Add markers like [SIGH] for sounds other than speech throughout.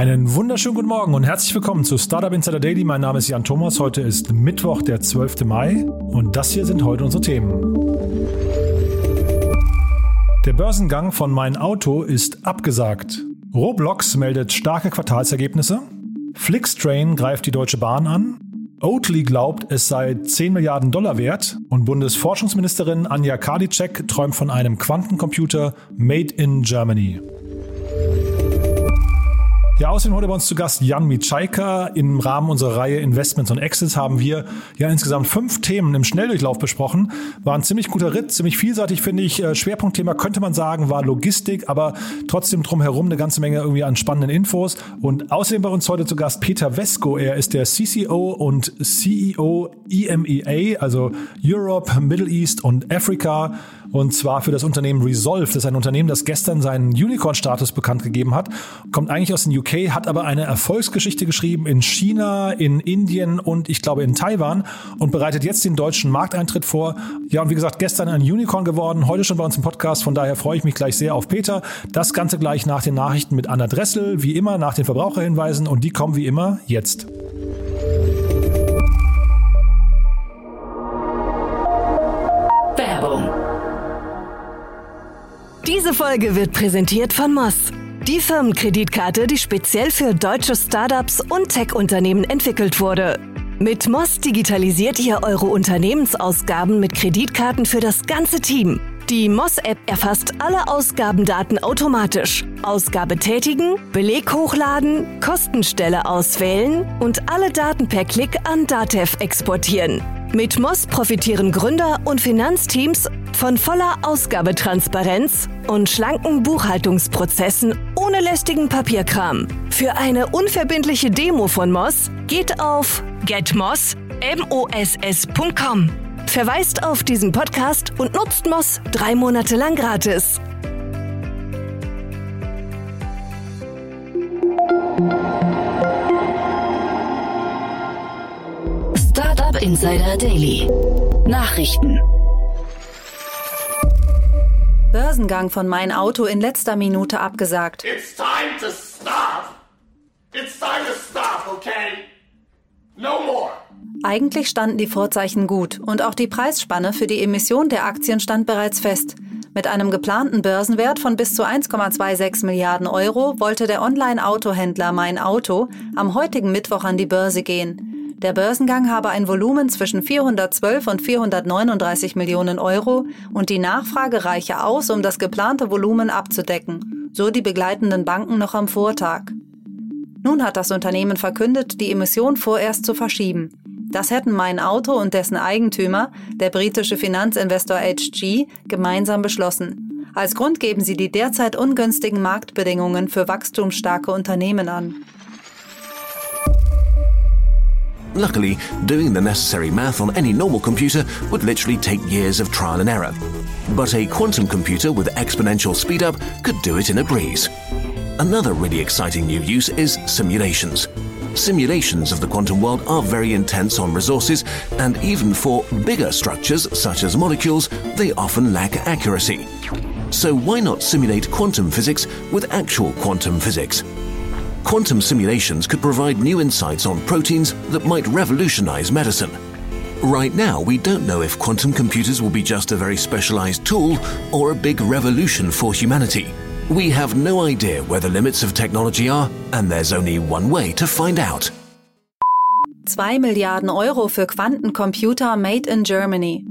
Einen wunderschönen guten Morgen und herzlich willkommen zu Startup Insider Daily. Mein Name ist Jan Thomas. Heute ist Mittwoch, der 12. Mai und das hier sind heute unsere Themen. Der Börsengang von Mein Auto ist abgesagt. Roblox meldet starke Quartalsergebnisse. Flixtrain greift die Deutsche Bahn an. Oatly glaubt, es sei 10 Milliarden Dollar wert und Bundesforschungsministerin Anja Karliczek träumt von einem Quantencomputer made in Germany. Ja, außerdem heute bei uns zu Gast Jan Mitschaika. Im Rahmen unserer Reihe Investments und Exits haben wir ja insgesamt fünf Themen im Schnelldurchlauf besprochen. War ein ziemlich guter Ritt, ziemlich vielseitig, finde ich. Äh, Schwerpunktthema könnte man sagen, war Logistik, aber trotzdem drumherum eine ganze Menge irgendwie an spannenden Infos. Und außerdem bei uns heute zu Gast Peter Vesco. Er ist der CCO und CEO EMEA, also Europe, Middle East und Africa und zwar für das Unternehmen Resolve. Das ist ein Unternehmen, das gestern seinen Unicorn-Status bekannt gegeben hat. Kommt eigentlich aus den UK, hat aber eine Erfolgsgeschichte geschrieben in China, in Indien und ich glaube in Taiwan und bereitet jetzt den deutschen Markteintritt vor. Ja, und wie gesagt, gestern ein Unicorn geworden, heute schon bei uns im Podcast. Von daher freue ich mich gleich sehr auf Peter. Das Ganze gleich nach den Nachrichten mit Anna Dressel, wie immer nach den Verbraucherhinweisen und die kommen wie immer jetzt. Diese Folge wird präsentiert von Moss. Die Firmenkreditkarte, die speziell für deutsche Startups und Tech-Unternehmen entwickelt wurde. Mit Moss digitalisiert ihr eure Unternehmensausgaben mit Kreditkarten für das ganze Team. Die Moss-App erfasst alle Ausgabendaten automatisch. Ausgabe tätigen, Beleg hochladen, Kostenstelle auswählen und alle Daten per Klick an Datev exportieren. Mit Moss profitieren Gründer und Finanzteams von voller Ausgabetransparenz und schlanken Buchhaltungsprozessen ohne lästigen Papierkram. Für eine unverbindliche Demo von Moss geht auf getmoss.com. Verweist auf diesen Podcast und nutzt Moss drei Monate lang gratis. Startup Insider Daily. Nachrichten. Börsengang von Mein Auto in letzter Minute abgesagt. It's time to stop. It's time to stop, okay? No more. Eigentlich standen die Vorzeichen gut und auch die Preisspanne für die Emission der Aktien stand bereits fest. Mit einem geplanten Börsenwert von bis zu 1,26 Milliarden Euro wollte der Online-Autohändler Mein Auto am heutigen Mittwoch an die Börse gehen. Der Börsengang habe ein Volumen zwischen 412 und 439 Millionen Euro und die Nachfrage reiche aus, um das geplante Volumen abzudecken, so die begleitenden Banken noch am Vortag. Nun hat das Unternehmen verkündet, die Emission vorerst zu verschieben. Das hätten mein Auto und dessen Eigentümer, der britische Finanzinvestor HG, gemeinsam beschlossen. Als Grund geben sie die derzeit ungünstigen Marktbedingungen für wachstumsstarke Unternehmen an. Luckily, doing the necessary math on any normal computer would literally take years of trial and error. But a quantum computer with exponential speedup could do it in a breeze. Another really exciting new use is simulations. Simulations of the quantum world are very intense on resources, and even for bigger structures such as molecules, they often lack accuracy. So why not simulate quantum physics with actual quantum physics? Quantum simulations could provide new insights on proteins that might revolutionize medicine. Right now, we don't know if quantum computers will be just a very specialized tool or a big revolution for humanity. We have no idea where the limits of technology are, and there's only one way to find out. 2 Milliarden Euro für Quantencomputer made in Germany.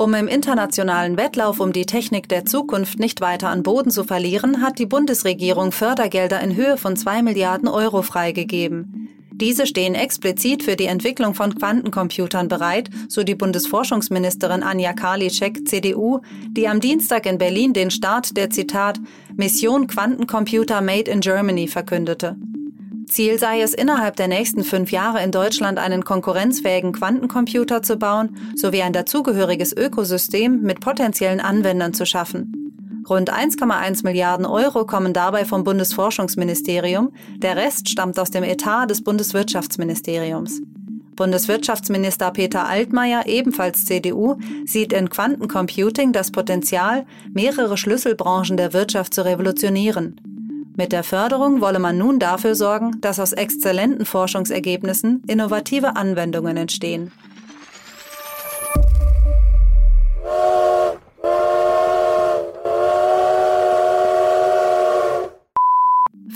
Um im internationalen Wettlauf um die Technik der Zukunft nicht weiter an Boden zu verlieren, hat die Bundesregierung Fördergelder in Höhe von 2 Milliarden Euro freigegeben. Diese stehen explizit für die Entwicklung von Quantencomputern bereit, so die Bundesforschungsministerin Anja Karliczek, CDU, die am Dienstag in Berlin den Start der Zitat Mission Quantencomputer Made in Germany verkündete. Ziel sei es, innerhalb der nächsten fünf Jahre in Deutschland einen konkurrenzfähigen Quantencomputer zu bauen sowie ein dazugehöriges Ökosystem mit potenziellen Anwendern zu schaffen. Rund 1,1 Milliarden Euro kommen dabei vom Bundesforschungsministerium, der Rest stammt aus dem Etat des Bundeswirtschaftsministeriums. Bundeswirtschaftsminister Peter Altmaier, ebenfalls CDU, sieht in Quantencomputing das Potenzial, mehrere Schlüsselbranchen der Wirtschaft zu revolutionieren. Mit der Förderung wolle man nun dafür sorgen, dass aus exzellenten Forschungsergebnissen innovative Anwendungen entstehen.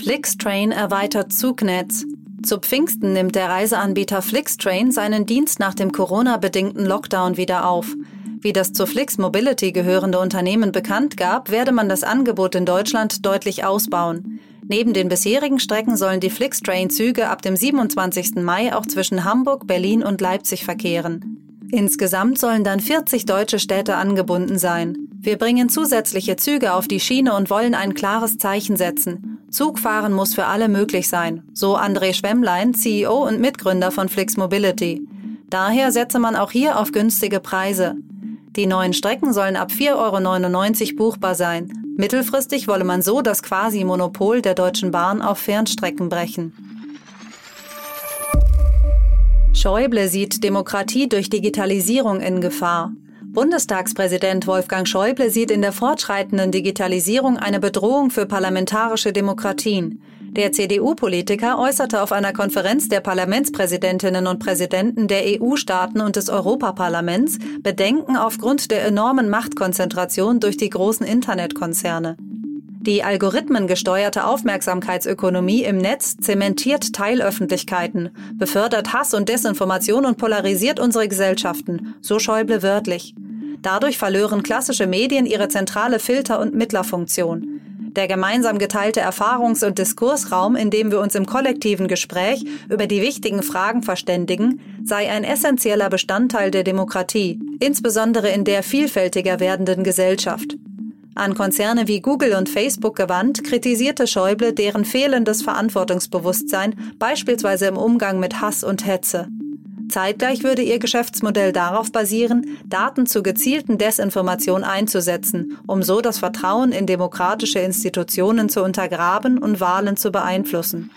Flixtrain erweitert Zugnetz. Zu Pfingsten nimmt der Reiseanbieter Flixtrain seinen Dienst nach dem Corona-bedingten Lockdown wieder auf. Wie das zu Flix Mobility gehörende Unternehmen bekannt gab, werde man das Angebot in Deutschland deutlich ausbauen. Neben den bisherigen Strecken sollen die Flixtrain-Züge ab dem 27. Mai auch zwischen Hamburg, Berlin und Leipzig verkehren. Insgesamt sollen dann 40 deutsche Städte angebunden sein. Wir bringen zusätzliche Züge auf die Schiene und wollen ein klares Zeichen setzen. Zugfahren muss für alle möglich sein, so André Schwemmlein, CEO und Mitgründer von Flix Mobility. Daher setze man auch hier auf günstige Preise. Die neuen Strecken sollen ab 4,99 Euro buchbar sein. Mittelfristig wolle man so das Quasi-Monopol der Deutschen Bahn auf Fernstrecken brechen. Schäuble sieht Demokratie durch Digitalisierung in Gefahr. Bundestagspräsident Wolfgang Schäuble sieht in der fortschreitenden Digitalisierung eine Bedrohung für parlamentarische Demokratien. Der CDU-Politiker äußerte auf einer Konferenz der Parlamentspräsidentinnen und Präsidenten der EU-Staaten und des Europaparlaments Bedenken aufgrund der enormen Machtkonzentration durch die großen Internetkonzerne. Die algorithmengesteuerte Aufmerksamkeitsökonomie im Netz zementiert Teilöffentlichkeiten, befördert Hass und Desinformation und polarisiert unsere Gesellschaften, so Schäuble wörtlich. Dadurch verlören klassische Medien ihre zentrale Filter- und Mittlerfunktion. Der gemeinsam geteilte Erfahrungs- und Diskursraum, in dem wir uns im kollektiven Gespräch über die wichtigen Fragen verständigen, sei ein essentieller Bestandteil der Demokratie, insbesondere in der vielfältiger werdenden Gesellschaft. An Konzerne wie Google und Facebook gewandt, kritisierte Schäuble deren fehlendes Verantwortungsbewusstsein, beispielsweise im Umgang mit Hass und Hetze. Zeitgleich würde ihr Geschäftsmodell darauf basieren, Daten zur gezielten Desinformation einzusetzen, um so das Vertrauen in demokratische Institutionen zu untergraben und Wahlen zu beeinflussen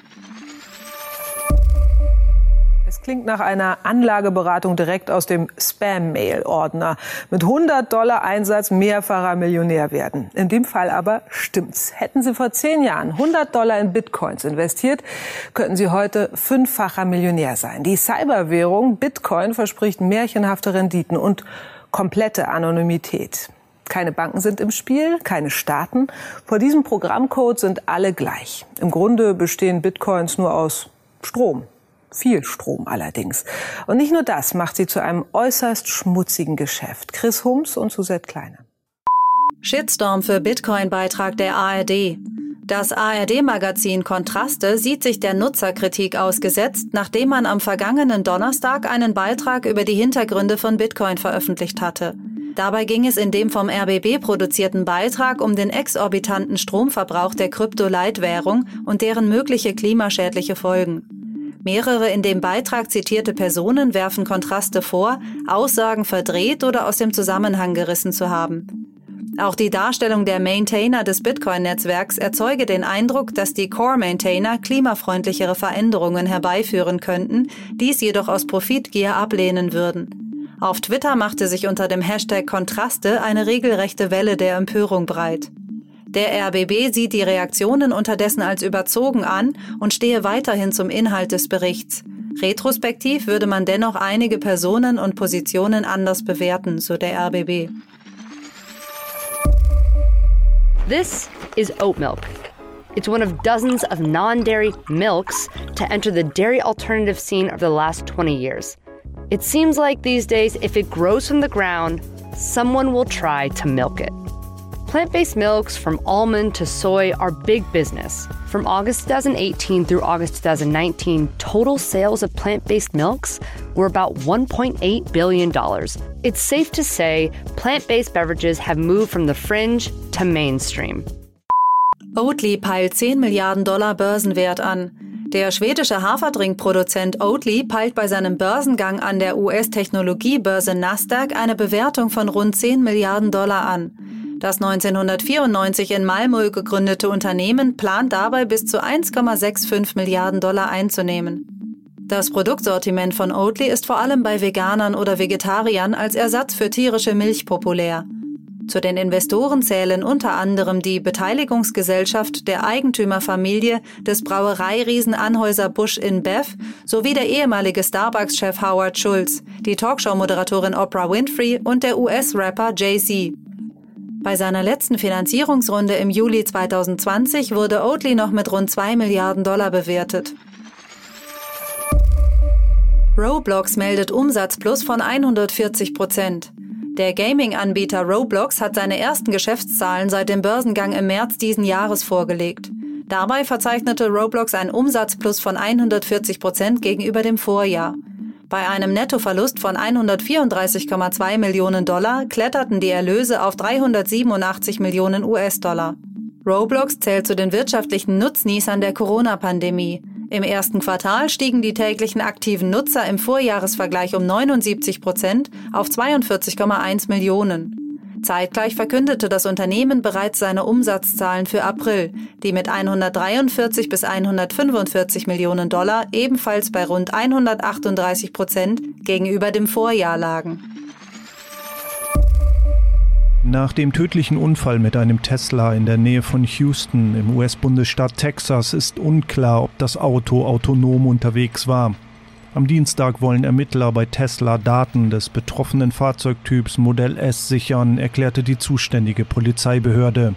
klingt nach einer Anlageberatung direkt aus dem Spam-Mail-Ordner. Mit 100 Dollar Einsatz mehrfacher Millionär werden. In dem Fall aber stimmt's. Hätten Sie vor zehn Jahren 100 Dollar in Bitcoins investiert, könnten Sie heute fünffacher Millionär sein. Die Cyberwährung Bitcoin verspricht märchenhafte Renditen und komplette Anonymität. Keine Banken sind im Spiel, keine Staaten. Vor diesem Programmcode sind alle gleich. Im Grunde bestehen Bitcoins nur aus Strom. Viel Strom allerdings. Und nicht nur das macht sie zu einem äußerst schmutzigen Geschäft. Chris Hums und Suzette Kleine. Shitstorm für Bitcoin-Beitrag der ARD. Das ARD-Magazin Kontraste sieht sich der Nutzerkritik ausgesetzt, nachdem man am vergangenen Donnerstag einen Beitrag über die Hintergründe von Bitcoin veröffentlicht hatte. Dabei ging es in dem vom RBB produzierten Beitrag um den exorbitanten Stromverbrauch der Kryptoleitwährung und deren mögliche klimaschädliche Folgen. Mehrere in dem Beitrag zitierte Personen werfen Kontraste vor, Aussagen verdreht oder aus dem Zusammenhang gerissen zu haben. Auch die Darstellung der Maintainer des Bitcoin-Netzwerks erzeuge den Eindruck, dass die Core-Maintainer klimafreundlichere Veränderungen herbeiführen könnten, dies jedoch aus Profitgier ablehnen würden. Auf Twitter machte sich unter dem Hashtag Kontraste eine regelrechte Welle der Empörung breit. Der RBB sieht die Reaktionen unterdessen als überzogen an und stehe weiterhin zum Inhalt des Berichts. Retrospektiv würde man dennoch einige Personen und Positionen anders bewerten, so der RBB. This is oat milk. It's one of dozens of non dairy milks to enter the dairy alternative scene of the last 20 years. It seems like these days, if it grows from the ground, someone will try to milk it. Plant based milks from almond to soy are big business. From August 2018 through August 2019, total sales of plant based milks were about $1.8 billion. It's safe to say plant based beverages have moved from the fringe to mainstream. Oatly peilt 10 Milliarden Dollar Börsenwert an. Der schwedische Haferdrinkproduzent Oatly peilt bei seinem Börsengang an der US-Technologiebörse Nasdaq eine Bewertung von rund 10 Milliarden Dollar an. Das 1994 in Malmö gegründete Unternehmen plant dabei bis zu 1,65 Milliarden Dollar einzunehmen. Das Produktsortiment von Oatly ist vor allem bei Veganern oder Vegetariern als Ersatz für tierische Milch populär. Zu den Investoren zählen unter anderem die Beteiligungsgesellschaft der Eigentümerfamilie des Brauereiriesen Anhäuser-Busch in Bev sowie der ehemalige Starbucks-Chef Howard Schulz, die Talkshow-Moderatorin Oprah Winfrey und der US-Rapper Jay-Z. Bei seiner letzten Finanzierungsrunde im Juli 2020 wurde Oatly noch mit rund 2 Milliarden Dollar bewertet. Roblox meldet Umsatzplus von 140 Prozent. Der Gaming-Anbieter Roblox hat seine ersten Geschäftszahlen seit dem Börsengang im März diesen Jahres vorgelegt. Dabei verzeichnete Roblox einen Umsatzplus von 140 Prozent gegenüber dem Vorjahr. Bei einem Nettoverlust von 134,2 Millionen Dollar kletterten die Erlöse auf 387 Millionen US-Dollar. Roblox zählt zu den wirtschaftlichen Nutznießern der Corona-Pandemie. Im ersten Quartal stiegen die täglichen aktiven Nutzer im Vorjahresvergleich um 79 Prozent auf 42,1 Millionen. Zeitgleich verkündete das Unternehmen bereits seine Umsatzzahlen für April, die mit 143 bis 145 Millionen Dollar ebenfalls bei rund 138 Prozent gegenüber dem Vorjahr lagen. Nach dem tödlichen Unfall mit einem Tesla in der Nähe von Houston im US-Bundesstaat Texas ist unklar, ob das Auto autonom unterwegs war. Am Dienstag wollen Ermittler bei Tesla Daten des betroffenen Fahrzeugtyps Modell S sichern, erklärte die zuständige Polizeibehörde.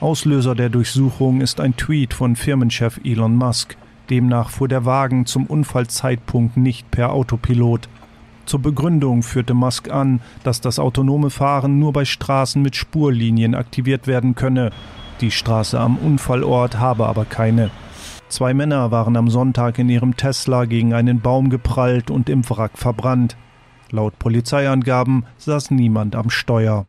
Auslöser der Durchsuchung ist ein Tweet von Firmenchef Elon Musk. Demnach fuhr der Wagen zum Unfallzeitpunkt nicht per Autopilot. Zur Begründung führte Musk an, dass das autonome Fahren nur bei Straßen mit Spurlinien aktiviert werden könne. Die Straße am Unfallort habe aber keine. Zwei Männer waren am Sonntag in ihrem Tesla gegen einen Baum geprallt und im Wrack verbrannt. Laut Polizeiangaben saß niemand am Steuer.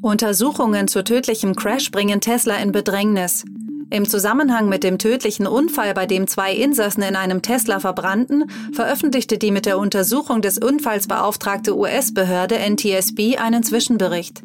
Untersuchungen zu tödlichem Crash bringen Tesla in Bedrängnis. Im Zusammenhang mit dem tödlichen Unfall, bei dem zwei Insassen in einem Tesla verbrannten, veröffentlichte die mit der Untersuchung des Unfalls beauftragte US-Behörde NTSB einen Zwischenbericht.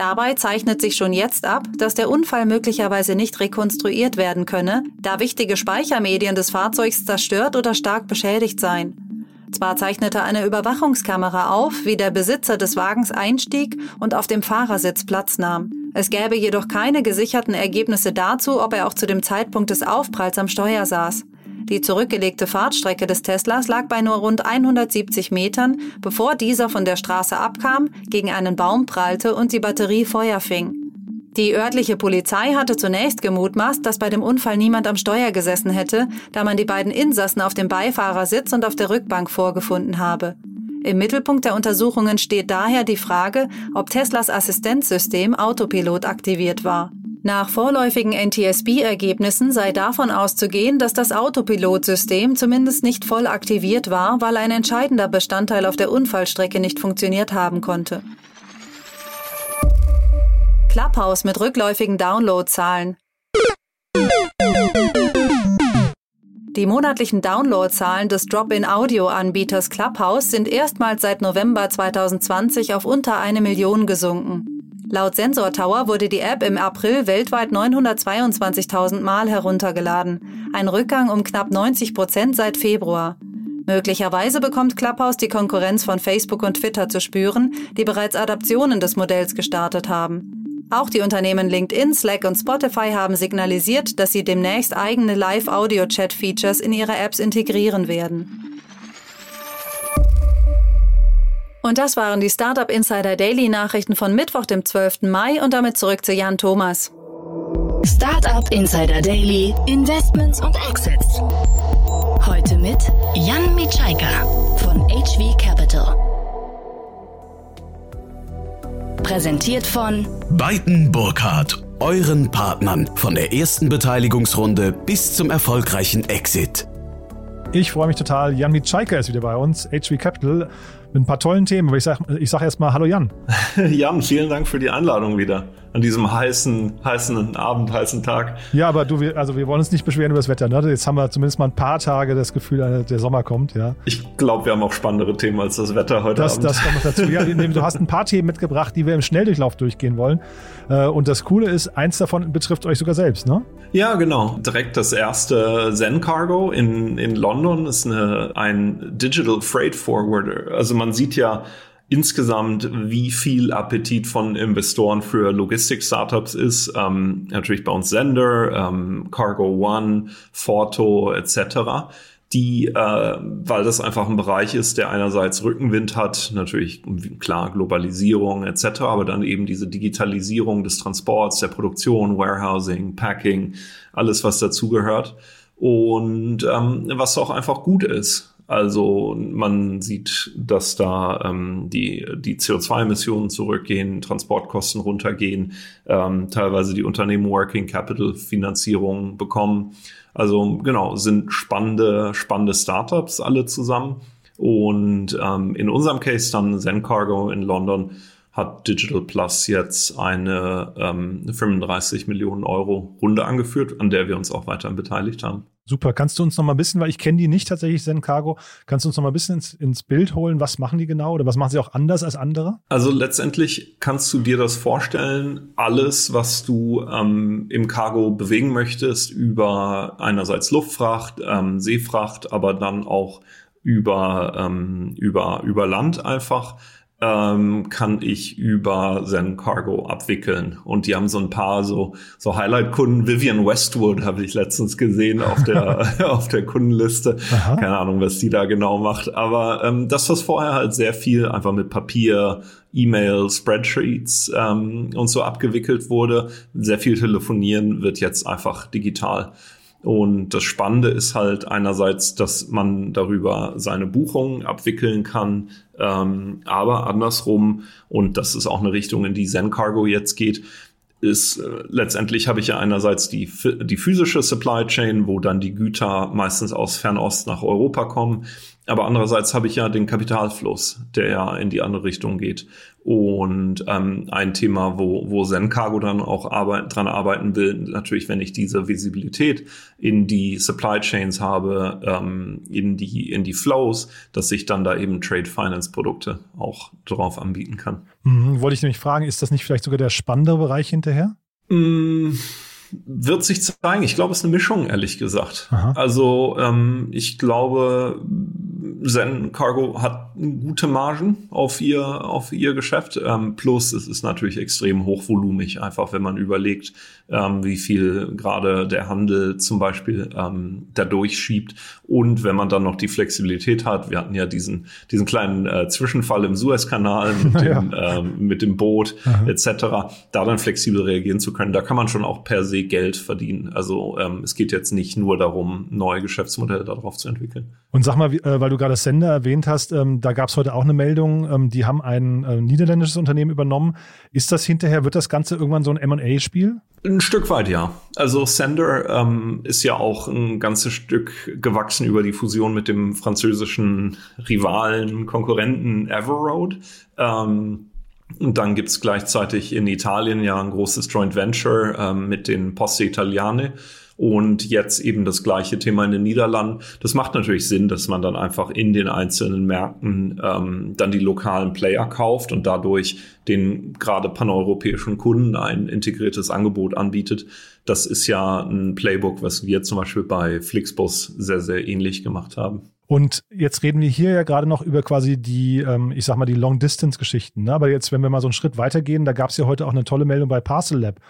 Dabei zeichnet sich schon jetzt ab, dass der Unfall möglicherweise nicht rekonstruiert werden könne, da wichtige Speichermedien des Fahrzeugs zerstört oder stark beschädigt seien. Zwar zeichnete eine Überwachungskamera auf, wie der Besitzer des Wagens einstieg und auf dem Fahrersitz Platz nahm. Es gäbe jedoch keine gesicherten Ergebnisse dazu, ob er auch zu dem Zeitpunkt des Aufpralls am Steuer saß. Die zurückgelegte Fahrtstrecke des Teslas lag bei nur rund 170 Metern, bevor dieser von der Straße abkam, gegen einen Baum prallte und die Batterie Feuer fing. Die örtliche Polizei hatte zunächst gemutmaßt, dass bei dem Unfall niemand am Steuer gesessen hätte, da man die beiden Insassen auf dem Beifahrersitz und auf der Rückbank vorgefunden habe. Im Mittelpunkt der Untersuchungen steht daher die Frage, ob Teslas Assistenzsystem Autopilot aktiviert war. Nach vorläufigen NTSB-Ergebnissen sei davon auszugehen, dass das Autopilotsystem zumindest nicht voll aktiviert war, weil ein entscheidender Bestandteil auf der Unfallstrecke nicht funktioniert haben konnte. Clubhouse mit rückläufigen Downloadzahlen. Die monatlichen Downloadzahlen des Drop-in-Audio-Anbieters Clubhouse sind erstmals seit November 2020 auf unter eine Million gesunken. Laut Sensor Tower wurde die App im April weltweit 922.000 Mal heruntergeladen, ein Rückgang um knapp 90 Prozent seit Februar. Möglicherweise bekommt Clubhouse die Konkurrenz von Facebook und Twitter zu spüren, die bereits Adaptionen des Modells gestartet haben. Auch die Unternehmen LinkedIn, Slack und Spotify haben signalisiert, dass sie demnächst eigene Live-Audio-Chat-Features in ihre Apps integrieren werden. Und das waren die Startup Insider Daily Nachrichten von Mittwoch, dem 12. Mai und damit zurück zu Jan Thomas. Startup Insider Daily, Investments und Exits. Heute mit Jan Mitschaika von HV Capital. Präsentiert von Beiten Burkhardt, euren Partnern von der ersten Beteiligungsrunde bis zum erfolgreichen Exit. Ich freue mich total. Jan Mitschaika ist wieder bei uns, HV Capital, mit ein paar tollen Themen. Aber ich sage ich sag erstmal Hallo Jan. [LAUGHS] Jan, vielen Dank für die Einladung wieder an diesem heißen, heißen Abend, heißen Tag. Ja, aber du, also wir wollen uns nicht beschweren über das Wetter. Ne? Jetzt haben wir zumindest mal ein paar Tage das Gefühl, äh, der Sommer kommt. Ja. Ich glaube, wir haben auch spannendere Themen als das Wetter heute das, Abend. Das kommt dazu. Ja, du hast ein paar Themen mitgebracht, die wir im Schnelldurchlauf durchgehen wollen. Äh, und das Coole ist, eins davon betrifft euch sogar selbst, ne? Ja, genau. Direkt das erste Zen Cargo in, in London ist eine, ein Digital Freight Forwarder. Also man sieht ja, insgesamt, wie viel Appetit von Investoren für Logistik-Startups ist. Ähm, natürlich bei uns Sender, ähm, Cargo One, Forto etc die, äh, weil das einfach ein Bereich ist, der einerseits Rückenwind hat, natürlich klar Globalisierung etc., aber dann eben diese Digitalisierung des Transports, der Produktion, Warehousing, Packing, alles was dazugehört und ähm, was auch einfach gut ist. Also man sieht, dass da ähm, die, die CO2-Emissionen zurückgehen, Transportkosten runtergehen, ähm, teilweise die Unternehmen Working Capital Finanzierung bekommen. Also genau, sind spannende, spannende Startups alle zusammen. Und ähm, in unserem Case dann Zen Cargo in London hat Digital Plus jetzt eine ähm, 35 Millionen Euro Runde angeführt, an der wir uns auch weiterhin beteiligt haben. Super. Kannst du uns noch mal ein bisschen, weil ich kenne die nicht tatsächlich, Zen Cargo, kannst du uns noch mal ein bisschen ins, ins, Bild holen? Was machen die genau oder was machen sie auch anders als andere? Also letztendlich kannst du dir das vorstellen, alles, was du ähm, im Cargo bewegen möchtest, über einerseits Luftfracht, ähm, Seefracht, aber dann auch über, ähm, über, über Land einfach ähm, kann ich über Zen Cargo abwickeln. Und die haben so ein paar so, so Highlight-Kunden. Vivian Westwood habe ich letztens gesehen auf der, [LAUGHS] [LAUGHS] auf der Kundenliste. Aha. Keine Ahnung, was die da genau macht. Aber ähm, das, was vorher halt sehr viel einfach mit Papier, E-Mail, Spreadsheets ähm, und so abgewickelt wurde, sehr viel telefonieren wird jetzt einfach digital. Und das Spannende ist halt einerseits, dass man darüber seine Buchungen abwickeln kann, ähm, aber andersrum, und das ist auch eine Richtung, in die Zen Cargo jetzt geht, ist äh, letztendlich habe ich ja einerseits die, die physische Supply Chain, wo dann die Güter meistens aus Fernost nach Europa kommen. Aber andererseits habe ich ja den Kapitalfluss, der ja in die andere Richtung geht. Und ähm, ein Thema, wo, wo Zen Cargo dann auch arbeit, dran arbeiten will, natürlich, wenn ich diese Visibilität in die Supply Chains habe, ähm, in, die, in die Flows, dass ich dann da eben Trade Finance Produkte auch drauf anbieten kann. Mhm, wollte ich nämlich fragen, ist das nicht vielleicht sogar der spannendere Bereich hinterher? Mm wird sich zeigen. Ich glaube, es ist eine Mischung, ehrlich gesagt. Aha. Also ähm, ich glaube, Zen Cargo hat gute Margen auf ihr, auf ihr Geschäft. Ähm, plus es ist natürlich extrem hochvolumig, einfach wenn man überlegt, ähm, wie viel gerade der Handel zum Beispiel ähm, da durchschiebt. Und wenn man dann noch die Flexibilität hat, wir hatten ja diesen, diesen kleinen äh, Zwischenfall im Suezkanal [LAUGHS] mit, ja. dem, ähm, mit dem Boot Aha. etc., da dann flexibel reagieren zu können, da kann man schon auch per se Geld verdienen. Also ähm, es geht jetzt nicht nur darum, neue Geschäftsmodelle darauf zu entwickeln. Und sag mal, äh, weil du gerade Sender erwähnt hast, ähm, da gab es heute auch eine Meldung, ähm, die haben ein äh, niederländisches Unternehmen übernommen. Ist das hinterher, wird das Ganze irgendwann so ein M&A-Spiel? Ein Stück weit, ja. Also Sender ähm, ist ja auch ein ganzes Stück gewachsen über die Fusion mit dem französischen Rivalen, Konkurrenten Everroad. Ähm, und dann gibt's gleichzeitig in Italien ja ein großes Joint Venture ähm, mit den Poste Italiane und jetzt eben das gleiche Thema in den Niederlanden. Das macht natürlich Sinn, dass man dann einfach in den einzelnen Märkten ähm, dann die lokalen Player kauft und dadurch den gerade paneuropäischen Kunden ein integriertes Angebot anbietet. Das ist ja ein Playbook, was wir zum Beispiel bei Flixbus sehr, sehr ähnlich gemacht haben. Und jetzt reden wir hier ja gerade noch über quasi die, ähm, ich sag mal, die Long-Distance-Geschichten. Ne? Aber jetzt, wenn wir mal so einen Schritt weitergehen, da gab es ja heute auch eine tolle Meldung bei Parcel Lab.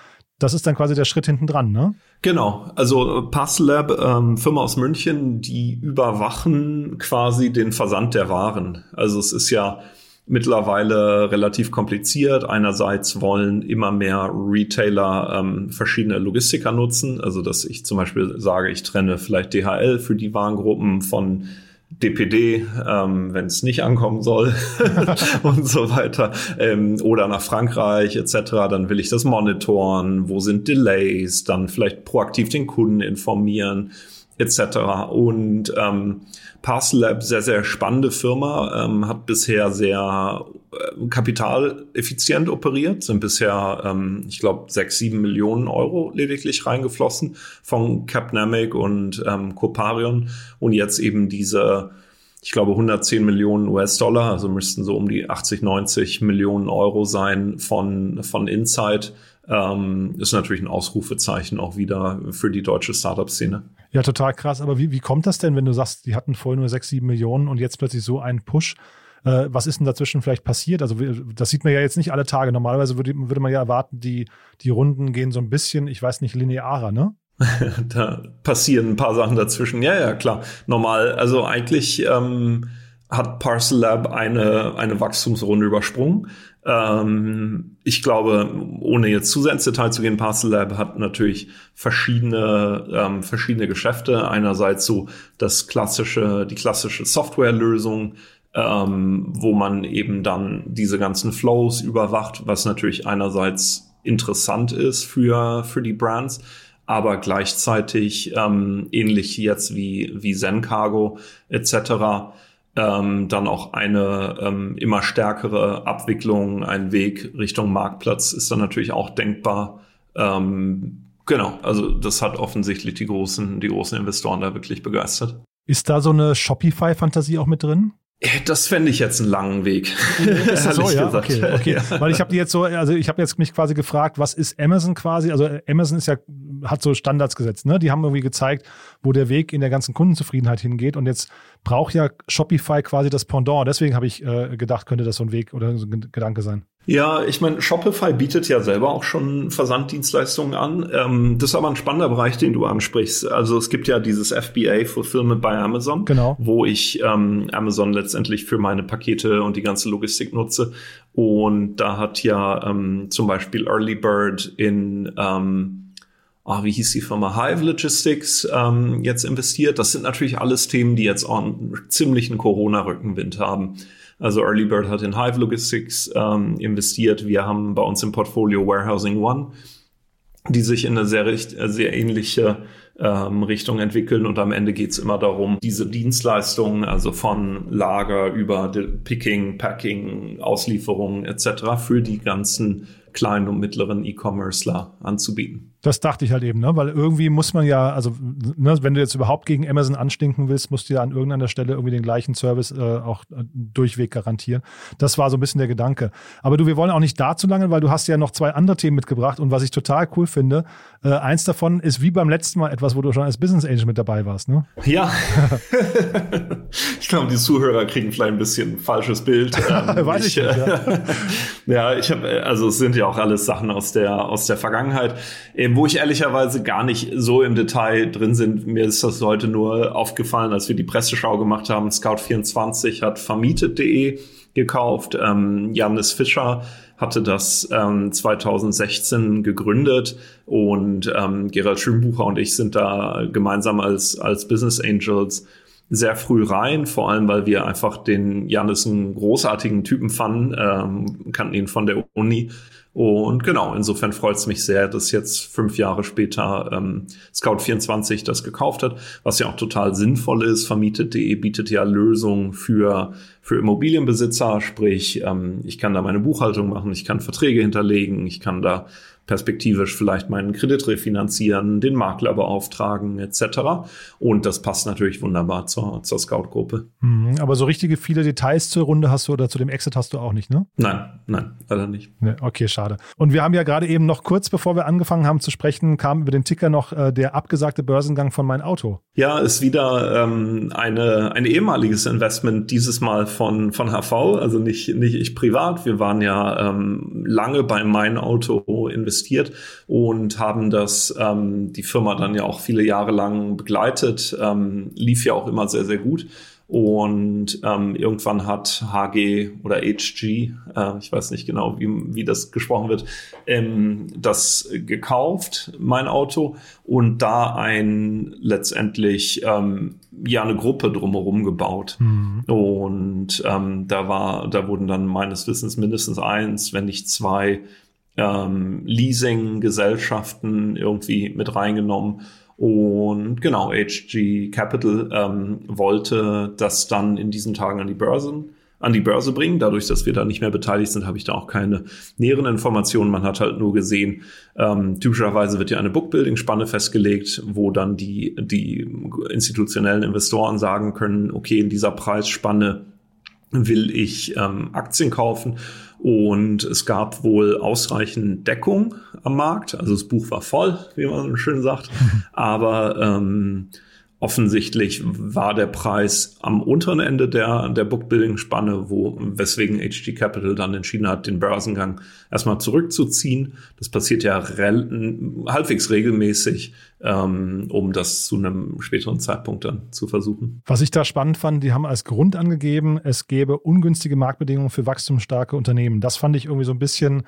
Das ist dann quasi der Schritt hinten dran, ne? Genau, also äh, Parcel Lab, ähm, Firma aus München, die überwachen quasi den Versand der Waren. Also es ist ja mittlerweile relativ kompliziert. Einerseits wollen immer mehr Retailer ähm, verschiedene Logistiker nutzen. Also dass ich zum Beispiel sage, ich trenne vielleicht DHL für die Warengruppen von DPD, ähm, wenn es nicht ankommen soll [LAUGHS] und so weiter, ähm, oder nach Frankreich etc., dann will ich das monitoren, wo sind Delays, dann vielleicht proaktiv den Kunden informieren etc. Und ähm, Parcel Lab, sehr, sehr spannende Firma, ähm, hat bisher sehr äh, kapitaleffizient operiert, sind bisher, ähm, ich glaube, sechs, sieben Millionen Euro lediglich reingeflossen von Capnamic und ähm, Coparion und jetzt eben diese ich glaube, 110 Millionen US-Dollar, also müssten so um die 80, 90 Millionen Euro sein von, von Insight. Ähm, ist natürlich ein Ausrufezeichen auch wieder für die deutsche Startup-Szene. Ja, total krass. Aber wie, wie kommt das denn, wenn du sagst, die hatten vorher nur sechs, sieben Millionen und jetzt plötzlich so einen Push? Äh, was ist denn dazwischen vielleicht passiert? Also das sieht man ja jetzt nicht alle Tage. Normalerweise würde, würde man ja erwarten, die, die Runden gehen so ein bisschen, ich weiß nicht, linearer, ne? [LAUGHS] da passieren ein paar Sachen dazwischen. Ja, ja, klar. Normal. Also eigentlich ähm, hat Parcel Lab eine, eine Wachstumsrunde übersprungen. Ähm, ich glaube, ohne jetzt zu sehr ins Detail zu gehen, Parcel Lab hat natürlich verschiedene, ähm, verschiedene Geschäfte. Einerseits so das klassische, die klassische Softwarelösung, ähm, wo man eben dann diese ganzen Flows überwacht, was natürlich einerseits interessant ist für, für die Brands aber gleichzeitig ähm, ähnlich jetzt wie, wie Zen Cargo etc. Ähm, dann auch eine ähm, immer stärkere Abwicklung, ein Weg Richtung Marktplatz ist dann natürlich auch denkbar. Ähm, genau, also das hat offensichtlich die großen, die großen Investoren da wirklich begeistert. Ist da so eine Shopify-Fantasie auch mit drin? Das fände ich jetzt einen langen Weg. [LAUGHS] Ist das so, ja? Gesagt. Okay, okay. [LAUGHS] Ja. Weil ich habe jetzt so, also ich habe jetzt mich quasi gefragt, was ist Amazon quasi? Also Amazon ist ja, hat so Standards gesetzt, ne? Die haben irgendwie gezeigt, wo der Weg in der ganzen Kundenzufriedenheit hingeht. Und jetzt braucht ja Shopify quasi das Pendant. Deswegen habe ich äh, gedacht, könnte das so ein Weg oder so ein Gedanke sein. Ja, ich meine, Shopify bietet ja selber auch schon Versanddienstleistungen an. Ähm, das ist aber ein spannender Bereich, den du ansprichst. Also es gibt ja dieses FBA Fulfillment by Amazon, genau. wo ich ähm, Amazon letztendlich für meine Pakete und die ganze Logistik nutze. Und da hat ja ähm, zum Beispiel Early Bird in ähm, oh, wie hieß die Firma Hive Logistics ähm, jetzt investiert. Das sind natürlich alles Themen, die jetzt auch einen ziemlichen Corona-Rückenwind haben. Also Early Bird hat in Hive Logistics ähm, investiert. Wir haben bei uns im Portfolio Warehousing One, die sich in eine sehr, sehr ähnliche ähm, Richtung entwickeln. Und am Ende geht es immer darum, diese Dienstleistungen, also von Lager über Picking, Packing, Auslieferung etc. für die ganzen kleinen und mittleren E-Commercer anzubieten. Das dachte ich halt eben, ne? weil irgendwie muss man ja, also ne, wenn du jetzt überhaupt gegen Amazon anstinken willst, musst du ja an irgendeiner Stelle irgendwie den gleichen Service äh, auch äh, durchweg garantieren. Das war so ein bisschen der Gedanke. Aber du, wir wollen auch nicht da zu lange, weil du hast ja noch zwei andere Themen mitgebracht und was ich total cool finde, äh, eins davon ist wie beim letzten Mal etwas, wo du schon als Business Angel mit dabei warst, ne? Ja. [LAUGHS] ich glaube, die Zuhörer kriegen vielleicht ein bisschen ein falsches Bild. [LAUGHS] Ähm, Weiß ich, ich nicht, ja. [LAUGHS] ja, ich habe, also es sind ja auch alles Sachen aus der aus der Vergangenheit wo ich ehrlicherweise gar nicht so im Detail drin sind. Mir ist das heute nur aufgefallen, als wir die Presseschau gemacht haben. Scout24 hat vermietet.de gekauft. Ähm, Janis Fischer hatte das ähm, 2016 gegründet und ähm, Gerald Schönbucher und ich sind da gemeinsam als, als Business Angels sehr früh rein, vor allem weil wir einfach den Janis einen großartigen Typen fanden, ähm, kannten ihn von der Uni und genau, insofern freut es mich sehr, dass jetzt fünf Jahre später ähm, Scout24 das gekauft hat, was ja auch total sinnvoll ist. Vermietet.de bietet ja Lösungen für, für Immobilienbesitzer, sprich, ähm, ich kann da meine Buchhaltung machen, ich kann Verträge hinterlegen, ich kann da perspektivisch vielleicht meinen Kredit refinanzieren, den Makler beauftragen etc. Und das passt natürlich wunderbar zur, zur Scout-Gruppe. Mhm, aber so richtige viele Details zur Runde hast du oder zu dem Exit hast du auch nicht, ne? Nein, nein, leider nicht. Nee, okay, schade. Und wir haben ja gerade eben noch kurz, bevor wir angefangen haben zu sprechen, kam über den Ticker noch äh, der abgesagte Börsengang von mein Auto. Ja, ist wieder ähm, eine, ein ehemaliges Investment, dieses Mal von, von HV, also nicht, nicht ich privat. Wir waren ja ähm, lange bei mein Auto investiert investiert und haben das ähm, die Firma dann ja auch viele Jahre lang begleitet, ähm, lief ja auch immer sehr, sehr gut. Und ähm, irgendwann hat HG oder HG, äh, ich weiß nicht genau, wie, wie das gesprochen wird, ähm, das gekauft, mein Auto, und da ein letztendlich ähm, ja eine Gruppe drumherum gebaut. Mhm. Und ähm, da war, da wurden dann meines Wissens mindestens eins, wenn nicht zwei ähm, Leasing-Gesellschaften irgendwie mit reingenommen. Und genau, HG Capital ähm, wollte das dann in diesen Tagen an die Börsen an die Börse bringen. Dadurch, dass wir da nicht mehr beteiligt sind, habe ich da auch keine näheren Informationen. Man hat halt nur gesehen, ähm, typischerweise wird ja eine Bookbuilding-Spanne festgelegt, wo dann die, die institutionellen Investoren sagen können, okay, in dieser Preisspanne will ich ähm, Aktien kaufen und es gab wohl ausreichend Deckung am Markt. Also das Buch war voll, wie man schön sagt. [LAUGHS] Aber ähm, offensichtlich war der Preis am unteren Ende der, der Bookbuilding-Spanne, wo, weswegen HG Capital dann entschieden hat, den Börsengang erstmal zurückzuziehen. Das passiert ja halbwegs regelmäßig, ähm, um das zu einem späteren Zeitpunkt dann zu versuchen. Was ich da spannend fand, die haben als Grund angegeben, es gäbe ungünstige Marktbedingungen für wachstumsstarke Unternehmen. Das fand ich irgendwie so ein bisschen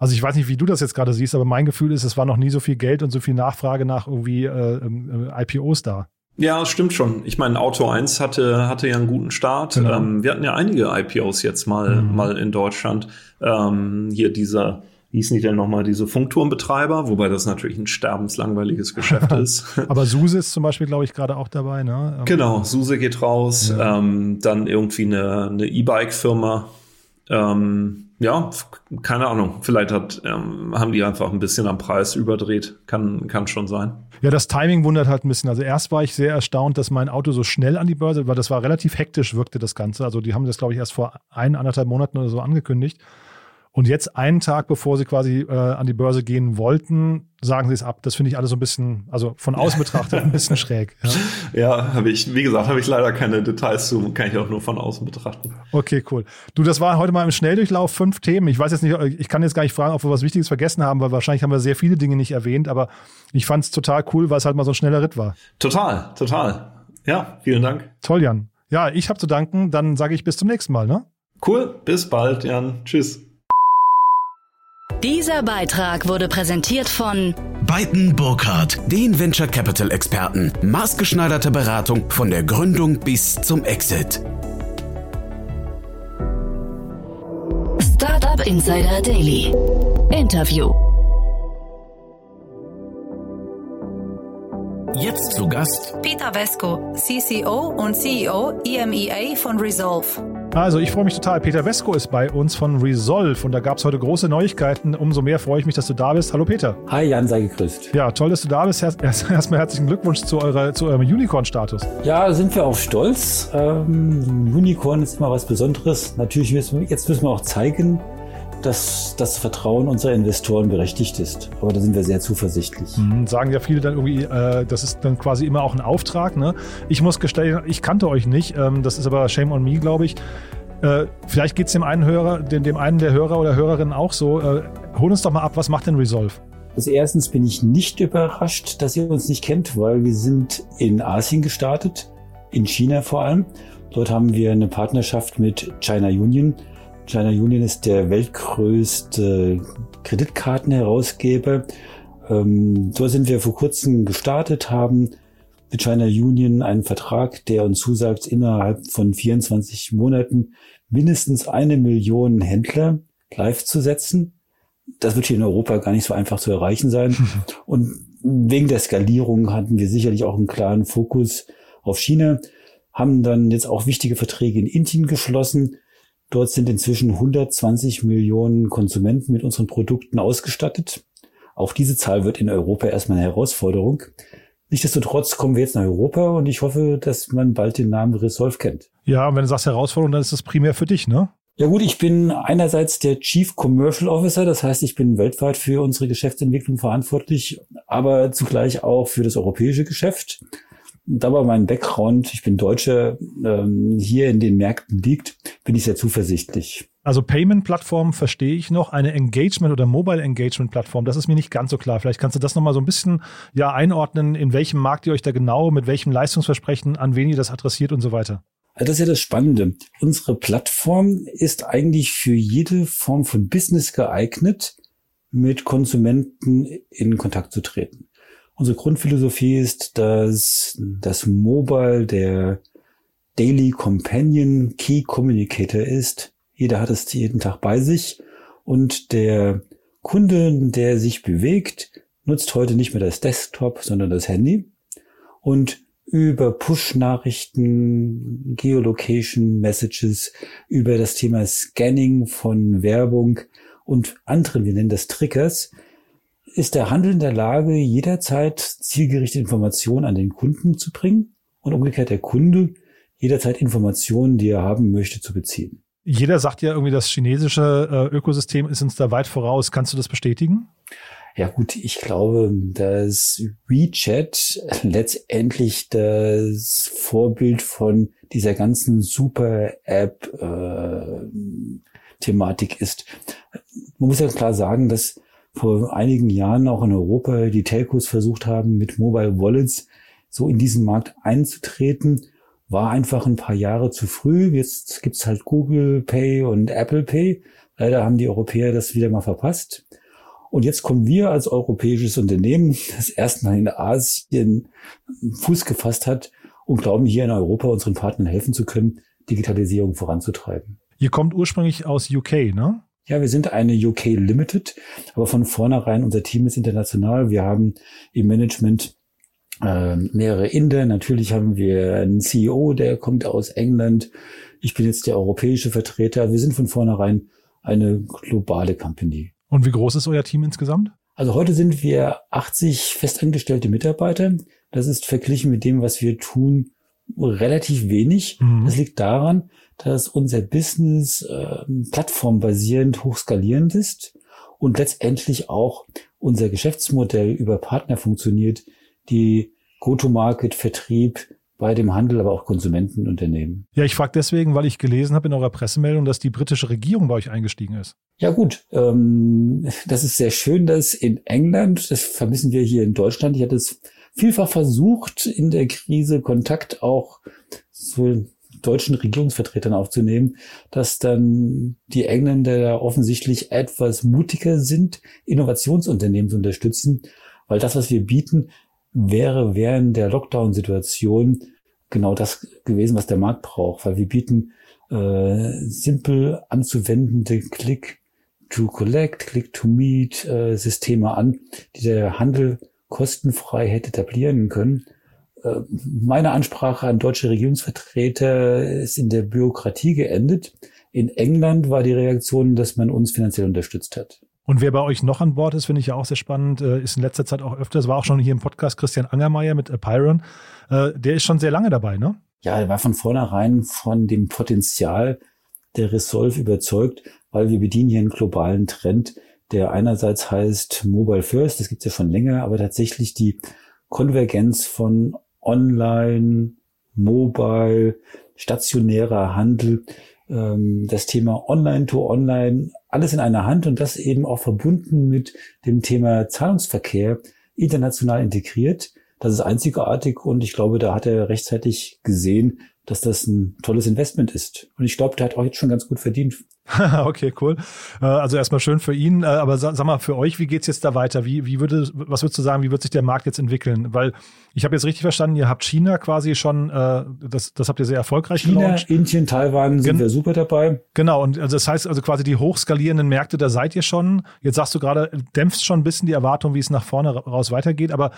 also ich weiß nicht, wie du das jetzt gerade siehst, aber mein Gefühl ist, es war noch nie so viel Geld und so viel Nachfrage nach irgendwie äh, äh, IPOs da. Ja, stimmt schon. Ich meine, Auto 1 hatte, hatte ja einen guten Start. Genau. Ähm, wir hatten ja einige IPOs jetzt mal, mhm. mal in Deutschland. Ähm, hier dieser, wie hießen die denn nochmal, diese Funkturmbetreiber, wobei das natürlich ein sterbenslangweiliges Geschäft [LAUGHS] ist. Aber Suse ist zum Beispiel, glaube ich, gerade auch dabei, ne? Ähm, genau, Suse geht raus. Ja. Ähm, dann irgendwie eine, eine E-Bike-Firma. Ähm, ja, keine Ahnung. Vielleicht hat, ähm, haben die einfach ein bisschen am Preis überdreht. Kann, kann schon sein. Ja, das Timing wundert halt ein bisschen. Also erst war ich sehr erstaunt, dass mein Auto so schnell an die Börse, weil das war relativ hektisch, wirkte das Ganze. Also die haben das, glaube ich, erst vor ein, anderthalb Monaten oder so angekündigt. Und jetzt einen Tag, bevor sie quasi äh, an die Börse gehen wollten, sagen sie es ab. Das finde ich alles so ein bisschen, also von außen betrachtet, ein bisschen schräg. Ja, [LAUGHS] ja habe ich, wie gesagt, habe ich leider keine Details zu, kann ich auch nur von außen betrachten. Okay, cool. Du, das war heute mal im Schnelldurchlauf fünf Themen. Ich weiß jetzt nicht, ich kann jetzt gar nicht fragen, ob wir was Wichtiges vergessen haben, weil wahrscheinlich haben wir sehr viele Dinge nicht erwähnt, aber ich fand es total cool, weil es halt mal so ein schneller Ritt war. Total, total. Ja, vielen Dank. Toll, Jan. Ja, ich habe zu danken. Dann sage ich bis zum nächsten Mal, ne? Cool, bis bald, Jan. Tschüss. Dieser Beitrag wurde präsentiert von Beiten Burkhardt, den Venture Capital Experten. Maßgeschneiderte Beratung von der Gründung bis zum Exit. Startup Insider Daily. Interview. Jetzt zu Gast Peter Vesco, CCO und CEO EMEA von Resolve. Also ich freue mich total. Peter Vesco ist bei uns von Resolve und da gab es heute große Neuigkeiten. Umso mehr freue ich mich, dass du da bist. Hallo Peter. Hi Jan, sei gegrüßt. Ja, toll, dass du da bist. [LAUGHS] Erst, erstmal herzlichen Glückwunsch zu, eurer, zu eurem Unicorn-Status. Ja, sind wir auch stolz. Ähm, Unicorn ist immer was Besonderes. Natürlich müssen wir, jetzt müssen wir auch zeigen, dass das Vertrauen unserer Investoren berechtigt ist. Aber da sind wir sehr zuversichtlich. Mhm, sagen ja viele dann irgendwie, äh, das ist dann quasi immer auch ein Auftrag. Ne? Ich muss gestehen, ich kannte euch nicht. Ähm, das ist aber Shame on me, glaube ich. Äh, vielleicht geht es dem einen Hörer, dem, dem einen der Hörer oder Hörerinnen auch so. Äh, hol uns doch mal ab, was macht denn Resolve? Also erstens bin ich nicht überrascht, dass ihr uns nicht kennt, weil wir sind in Asien gestartet, in China vor allem. Dort haben wir eine Partnerschaft mit China Union. China Union ist der weltgrößte Kreditkartenherausgeber. Ähm, dort sind wir vor kurzem gestartet, haben mit China Union einen Vertrag, der uns zusagt, innerhalb von 24 Monaten mindestens eine Million Händler live zu setzen. Das wird hier in Europa gar nicht so einfach zu erreichen sein. [LAUGHS] Und wegen der Skalierung hatten wir sicherlich auch einen klaren Fokus auf China, haben dann jetzt auch wichtige Verträge in Indien geschlossen, Dort sind inzwischen 120 Millionen Konsumenten mit unseren Produkten ausgestattet. Auch diese Zahl wird in Europa erstmal eine Herausforderung. Nichtsdestotrotz kommen wir jetzt nach Europa und ich hoffe, dass man bald den Namen Resolve kennt. Ja, und wenn du sagst Herausforderung, dann ist das primär für dich, ne? Ja gut, ich bin einerseits der Chief Commercial Officer, das heißt, ich bin weltweit für unsere Geschäftsentwicklung verantwortlich, aber zugleich auch für das europäische Geschäft da war mein Background, ich bin Deutscher, ähm, hier in den Märkten liegt, bin ich sehr zuversichtlich. Also Payment-Plattform verstehe ich noch, eine Engagement- oder Mobile-Engagement-Plattform, das ist mir nicht ganz so klar. Vielleicht kannst du das nochmal so ein bisschen ja, einordnen, in welchem Markt ihr euch da genau, mit welchem Leistungsversprechen, an wen ihr das adressiert und so weiter. Das ist ja das Spannende. Unsere Plattform ist eigentlich für jede Form von Business geeignet, mit Konsumenten in Kontakt zu treten. Unsere Grundphilosophie ist, dass das Mobile der Daily Companion Key Communicator ist. Jeder hat es jeden Tag bei sich und der Kunde, der sich bewegt, nutzt heute nicht mehr das Desktop, sondern das Handy und über Push-Nachrichten, Geolocation-Messages, über das Thema Scanning von Werbung und anderen, wir nennen das Triggers, ist der Handel in der Lage, jederzeit zielgerichtete Informationen an den Kunden zu bringen und umgekehrt der Kunde jederzeit Informationen, die er haben möchte, zu beziehen. Jeder sagt ja irgendwie, das chinesische äh, Ökosystem ist uns da weit voraus. Kannst du das bestätigen? Ja gut, ich glaube, dass WeChat letztendlich das Vorbild von dieser ganzen Super-App-Thematik äh, ist. Man muss ja klar sagen, dass vor einigen Jahren auch in Europa die Telcos versucht haben, mit Mobile Wallets so in diesen Markt einzutreten. War einfach ein paar Jahre zu früh. Jetzt gibt's halt Google Pay und Apple Pay. Leider haben die Europäer das wieder mal verpasst. Und jetzt kommen wir als europäisches Unternehmen, das erstmal in Asien Fuß gefasst hat und glauben hier in Europa unseren Partnern helfen zu können, Digitalisierung voranzutreiben. Ihr kommt ursprünglich aus UK, ne? Ja, wir sind eine UK Limited, aber von vornherein unser Team ist international. Wir haben im Management äh, mehrere Inder. Natürlich haben wir einen CEO, der kommt aus England. Ich bin jetzt der europäische Vertreter. Wir sind von vornherein eine globale Company. Und wie groß ist euer Team insgesamt? Also heute sind wir 80 festangestellte Mitarbeiter. Das ist verglichen mit dem, was wir tun, relativ wenig. Mhm. Das liegt daran, dass unser Business äh, plattformbasierend hochskalierend ist und letztendlich auch unser Geschäftsmodell über Partner funktioniert, die Go-to-Market-Vertrieb bei dem Handel, aber auch Konsumentenunternehmen. Ja, ich frage deswegen, weil ich gelesen habe in eurer Pressemeldung, dass die britische Regierung bei euch eingestiegen ist. Ja gut, ähm, das ist sehr schön, dass in England, das vermissen wir hier in Deutschland, ich hatte es vielfach versucht, in der Krise Kontakt auch zu deutschen Regierungsvertretern aufzunehmen, dass dann die Engländer offensichtlich etwas mutiger sind, Innovationsunternehmen zu unterstützen, weil das, was wir bieten, wäre während der Lockdown-Situation genau das gewesen, was der Markt braucht, weil wir bieten äh, simpel anzuwendende Click to Collect, Click to Meet äh, Systeme an, die der Handel kostenfrei hätte etablieren können. Äh, meine Ansprache an deutsche Regierungsvertreter ist in der Bürokratie geendet. In England war die Reaktion, dass man uns finanziell unterstützt hat. Und wer bei euch noch an Bord ist, finde ich ja auch sehr spannend, äh, ist in letzter Zeit auch öfters, war auch schon hier im Podcast Christian Angermeier mit Apyron. Äh, der ist schon sehr lange dabei, ne? Ja, er war von vornherein von dem Potenzial der Resolve überzeugt, weil wir bedienen hier einen globalen Trend, der einerseits heißt Mobile First, das gibt es ja schon länger, aber tatsächlich die Konvergenz von Online, Mobile, stationärer Handel, ähm, das Thema Online to Online, alles in einer Hand und das eben auch verbunden mit dem Thema Zahlungsverkehr international integriert. Das ist einzigartig und ich glaube, da hat er rechtzeitig gesehen, dass das ein tolles Investment ist. Und ich glaube, der hat auch jetzt schon ganz gut verdient. [LAUGHS] okay, cool. Äh, also erstmal schön für ihn, äh, aber sag, mal, für euch, wie geht's jetzt da weiter? Wie, wie würde, was würdest du sagen, wie wird sich der Markt jetzt entwickeln? Weil ich habe jetzt richtig verstanden, ihr habt China quasi schon, äh, das, das habt ihr sehr erfolgreich China, gelauncht. Indien, Taiwan sind Gen wir super dabei. Genau, und also das heißt also quasi die hochskalierenden Märkte, da seid ihr schon. Jetzt sagst du gerade, dämpfst schon ein bisschen die Erwartung, wie es nach vorne raus weitergeht, aber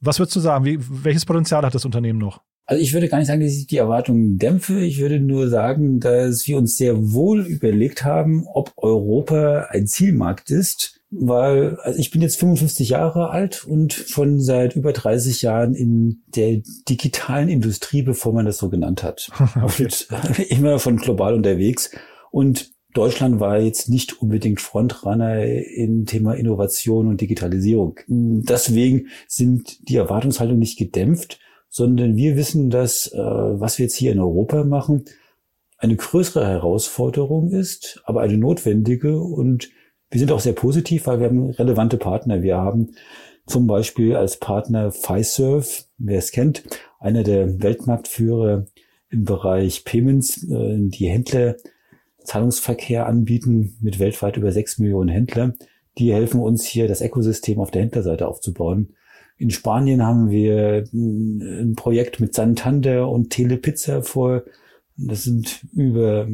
was würdest du sagen? Wie, welches Potenzial hat das Unternehmen noch? Also ich würde gar nicht sagen, dass ich die Erwartungen dämpfe. Ich würde nur sagen, dass wir uns sehr wohl überlegt haben, ob Europa ein Zielmarkt ist. Weil, also ich bin jetzt 55 Jahre alt und schon seit über 30 Jahren in der digitalen Industrie, bevor man das so genannt hat. [LAUGHS] okay. [LAUGHS] immer von global unterwegs. Und Deutschland war jetzt nicht unbedingt Frontrunner im Thema Innovation und Digitalisierung. Deswegen sind die Erwartungshaltung nicht gedämpft sondern wir wissen, dass äh, was wir jetzt hier in Europa machen, eine größere Herausforderung ist, aber eine notwendige und wir sind auch sehr positiv, weil wir haben relevante Partner. Wir haben zum Beispiel als Partner Fiserv, wer es kennt, einer der Weltmarktführer im Bereich Payments, äh, die Händler Zahlungsverkehr anbieten mit weltweit über sechs Millionen Händler. Die helfen uns hier, das Ökosystem auf der Händlerseite aufzubauen. In Spanien haben wir ein Projekt mit Santander und Telepizza vor. Das sind über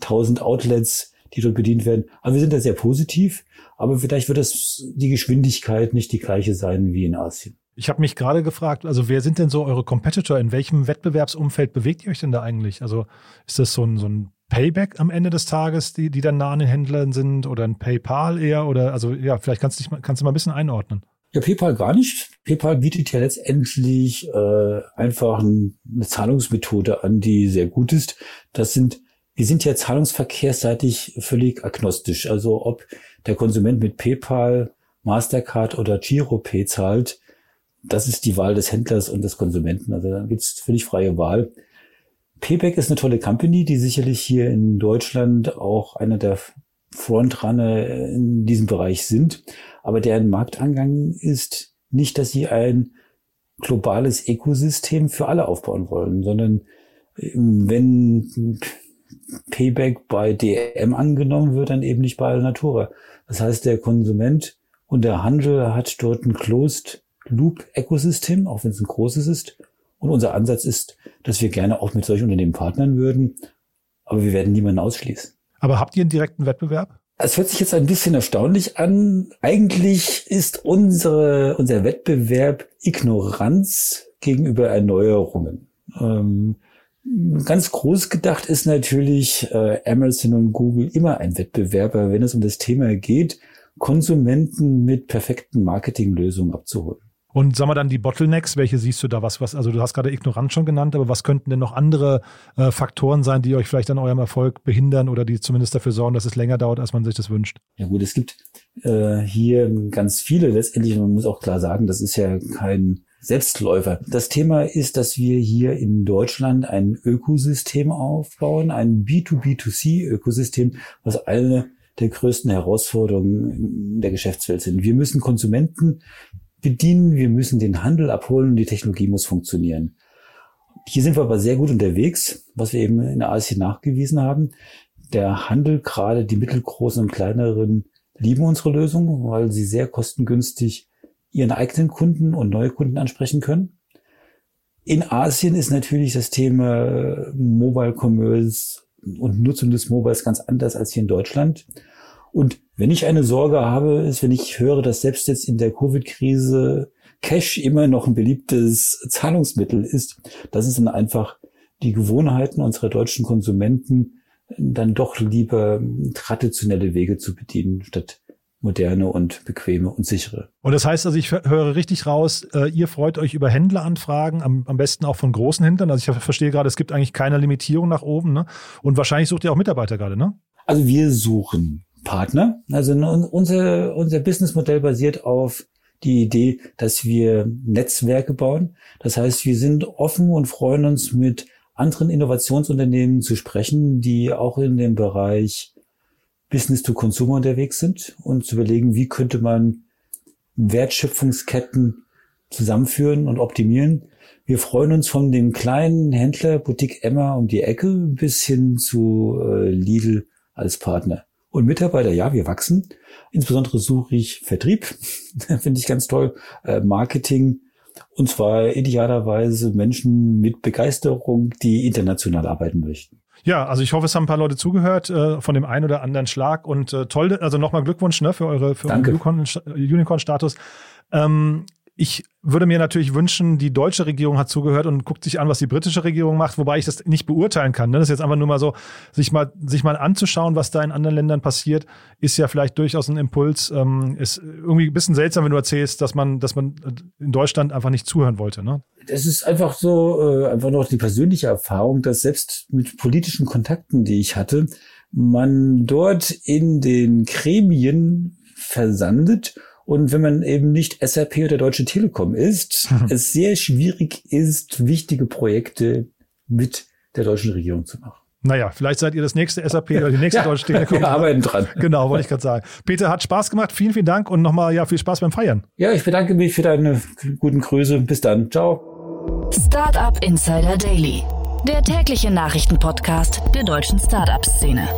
1000 Outlets, die dort bedient werden. Aber wir sind da sehr positiv. Aber vielleicht wird es die Geschwindigkeit nicht die gleiche sein wie in Asien. Ich habe mich gerade gefragt, also wer sind denn so eure Competitor? In welchem Wettbewerbsumfeld bewegt ihr euch denn da eigentlich? Also ist das so ein, so ein Payback am Ende des Tages, die, die dann nah an den Händlern sind oder ein PayPal eher? Oder also ja, vielleicht kannst du, dich, kannst du mal ein bisschen einordnen. Ja, PayPal gar nicht. PayPal bietet ja letztendlich äh, einfach eine Zahlungsmethode an, die sehr gut ist. Das sind, wir sind ja zahlungsverkehrsseitig völlig agnostisch. Also ob der Konsument mit PayPal Mastercard oder GiroPay zahlt, das ist die Wahl des Händlers und des Konsumenten. Also da gibt es völlig freie Wahl. Payback ist eine tolle Company, die sicherlich hier in Deutschland auch einer der Frontrunner in diesem Bereich sind. Aber deren Marktangang ist nicht, dass sie ein globales Ökosystem für alle aufbauen wollen, sondern ähm, wenn Payback bei DM angenommen wird, dann eben nicht bei Alnatura. Das heißt, der Konsument und der Handel hat dort ein Closed Loop Ökosystem, auch wenn es ein großes ist. Und unser Ansatz ist, dass wir gerne auch mit solchen Unternehmen partnern würden, aber wir werden niemanden ausschließen. Aber habt ihr einen direkten Wettbewerb? Es hört sich jetzt ein bisschen erstaunlich an. Eigentlich ist unsere, unser Wettbewerb Ignoranz gegenüber Erneuerungen. Ähm, ganz groß gedacht ist natürlich äh, Amazon und Google immer ein Wettbewerber, wenn es um das Thema geht, Konsumenten mit perfekten Marketinglösungen abzuholen. Und sag mal dann die Bottlenecks, welche siehst du da? Was, was, also du hast gerade Ignoranz schon genannt, aber was könnten denn noch andere äh, Faktoren sein, die euch vielleicht an eurem Erfolg behindern oder die zumindest dafür sorgen, dass es länger dauert, als man sich das wünscht? Ja gut, es gibt äh, hier ganz viele letztendlich, man muss auch klar sagen, das ist ja kein Selbstläufer. Das Thema ist, dass wir hier in Deutschland ein Ökosystem aufbauen, ein B2B2C-Ökosystem, was eine der größten Herausforderungen der Geschäftswelt sind. Wir müssen Konsumenten bedienen, wir müssen den Handel abholen und die Technologie muss funktionieren. Hier sind wir aber sehr gut unterwegs, was wir eben in Asien nachgewiesen haben. Der Handel, gerade die mittelgroßen und kleineren, lieben unsere Lösung, weil sie sehr kostengünstig ihren eigenen Kunden und neue Kunden ansprechen können. In Asien ist natürlich das Thema Mobile Commerce und Nutzung des Mobiles ganz anders als hier in Deutschland. Und wenn ich eine Sorge habe, ist, wenn ich höre, dass selbst jetzt in der Covid-Krise Cash immer noch ein beliebtes Zahlungsmittel ist, das ist dann einfach die Gewohnheiten unserer deutschen Konsumenten, dann doch lieber traditionelle Wege zu bedienen, statt moderne und bequeme und sichere. Und das heißt also, ich höre richtig raus, äh, ihr freut euch über Händleranfragen, am, am besten auch von großen Händlern. Also ich verstehe gerade, es gibt eigentlich keine Limitierung nach oben. Ne? Und wahrscheinlich sucht ihr auch Mitarbeiter gerade, ne? Also wir suchen Partner. Also unser, unser Businessmodell basiert auf die Idee, dass wir Netzwerke bauen. Das heißt, wir sind offen und freuen uns mit anderen Innovationsunternehmen zu sprechen, die auch in dem Bereich Business to Consumer unterwegs sind und zu überlegen, wie könnte man Wertschöpfungsketten zusammenführen und optimieren. Wir freuen uns von dem kleinen Händler Boutique Emma um die Ecke bis hin zu äh, Lidl als Partner. Und Mitarbeiter, ja, wir wachsen. Insbesondere suche ich Vertrieb, [LAUGHS] finde ich ganz toll, äh, Marketing und zwar idealerweise Menschen mit Begeisterung, die international arbeiten möchten. Ja, also ich hoffe, es haben ein paar Leute zugehört äh, von dem einen oder anderen Schlag und äh, toll, also nochmal Glückwunsch ne, für eure für Unicorn-Status. Ähm, ich würde mir natürlich wünschen, die deutsche Regierung hat zugehört und guckt sich an, was die britische Regierung macht, wobei ich das nicht beurteilen kann. Ne? Das ist jetzt einfach nur mal so, sich mal, sich mal anzuschauen, was da in anderen Ländern passiert, ist ja vielleicht durchaus ein Impuls. Ähm, ist irgendwie ein bisschen seltsam, wenn du erzählst, dass man, dass man in Deutschland einfach nicht zuhören wollte. Ne? Das ist einfach so, äh, einfach noch die persönliche Erfahrung, dass selbst mit politischen Kontakten, die ich hatte, man dort in den Gremien versandet und wenn man eben nicht SAP oder Deutsche Telekom ist, mhm. [LAUGHS] es sehr schwierig ist, wichtige Projekte mit der deutschen Regierung zu machen. Naja, vielleicht seid ihr das nächste SAP oder die nächste [LAUGHS] ja, Deutsche Telekom. Wir arbeiten dran. [LAUGHS] Genau, wollte ich gerade sagen. Peter, hat Spaß gemacht. Vielen, vielen Dank und nochmal ja, viel Spaß beim Feiern. Ja, ich bedanke mich für deine guten Grüße. Bis dann. Ciao. Startup Insider Daily, der tägliche Nachrichtenpodcast der deutschen Startup-Szene.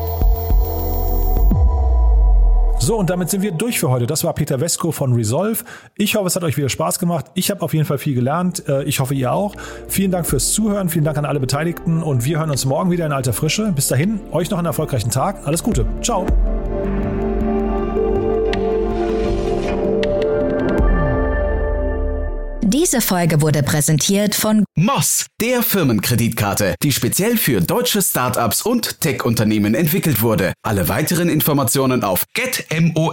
So, und damit sind wir durch für heute. Das war Peter Vesco von Resolve. Ich hoffe, es hat euch wieder Spaß gemacht. Ich habe auf jeden Fall viel gelernt. Äh, ich hoffe, ihr auch. Vielen Dank fürs Zuhören. Vielen Dank an alle Beteiligten. Und wir hören uns morgen wieder in alter Frische. Bis dahin, euch noch einen erfolgreichen Tag. Alles Gute. Ciao. Diese Folge wurde präsentiert von Moss, der Firmenkreditkarte, die speziell für deutsche Startups und Tech-Unternehmen entwickelt wurde. Alle weiteren Informationen auf getmoss.de.